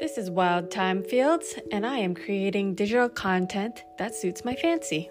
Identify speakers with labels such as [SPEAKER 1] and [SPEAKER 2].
[SPEAKER 1] This is Wild Time Fields, and I am creating digital content that suits my fancy.